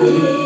Oh.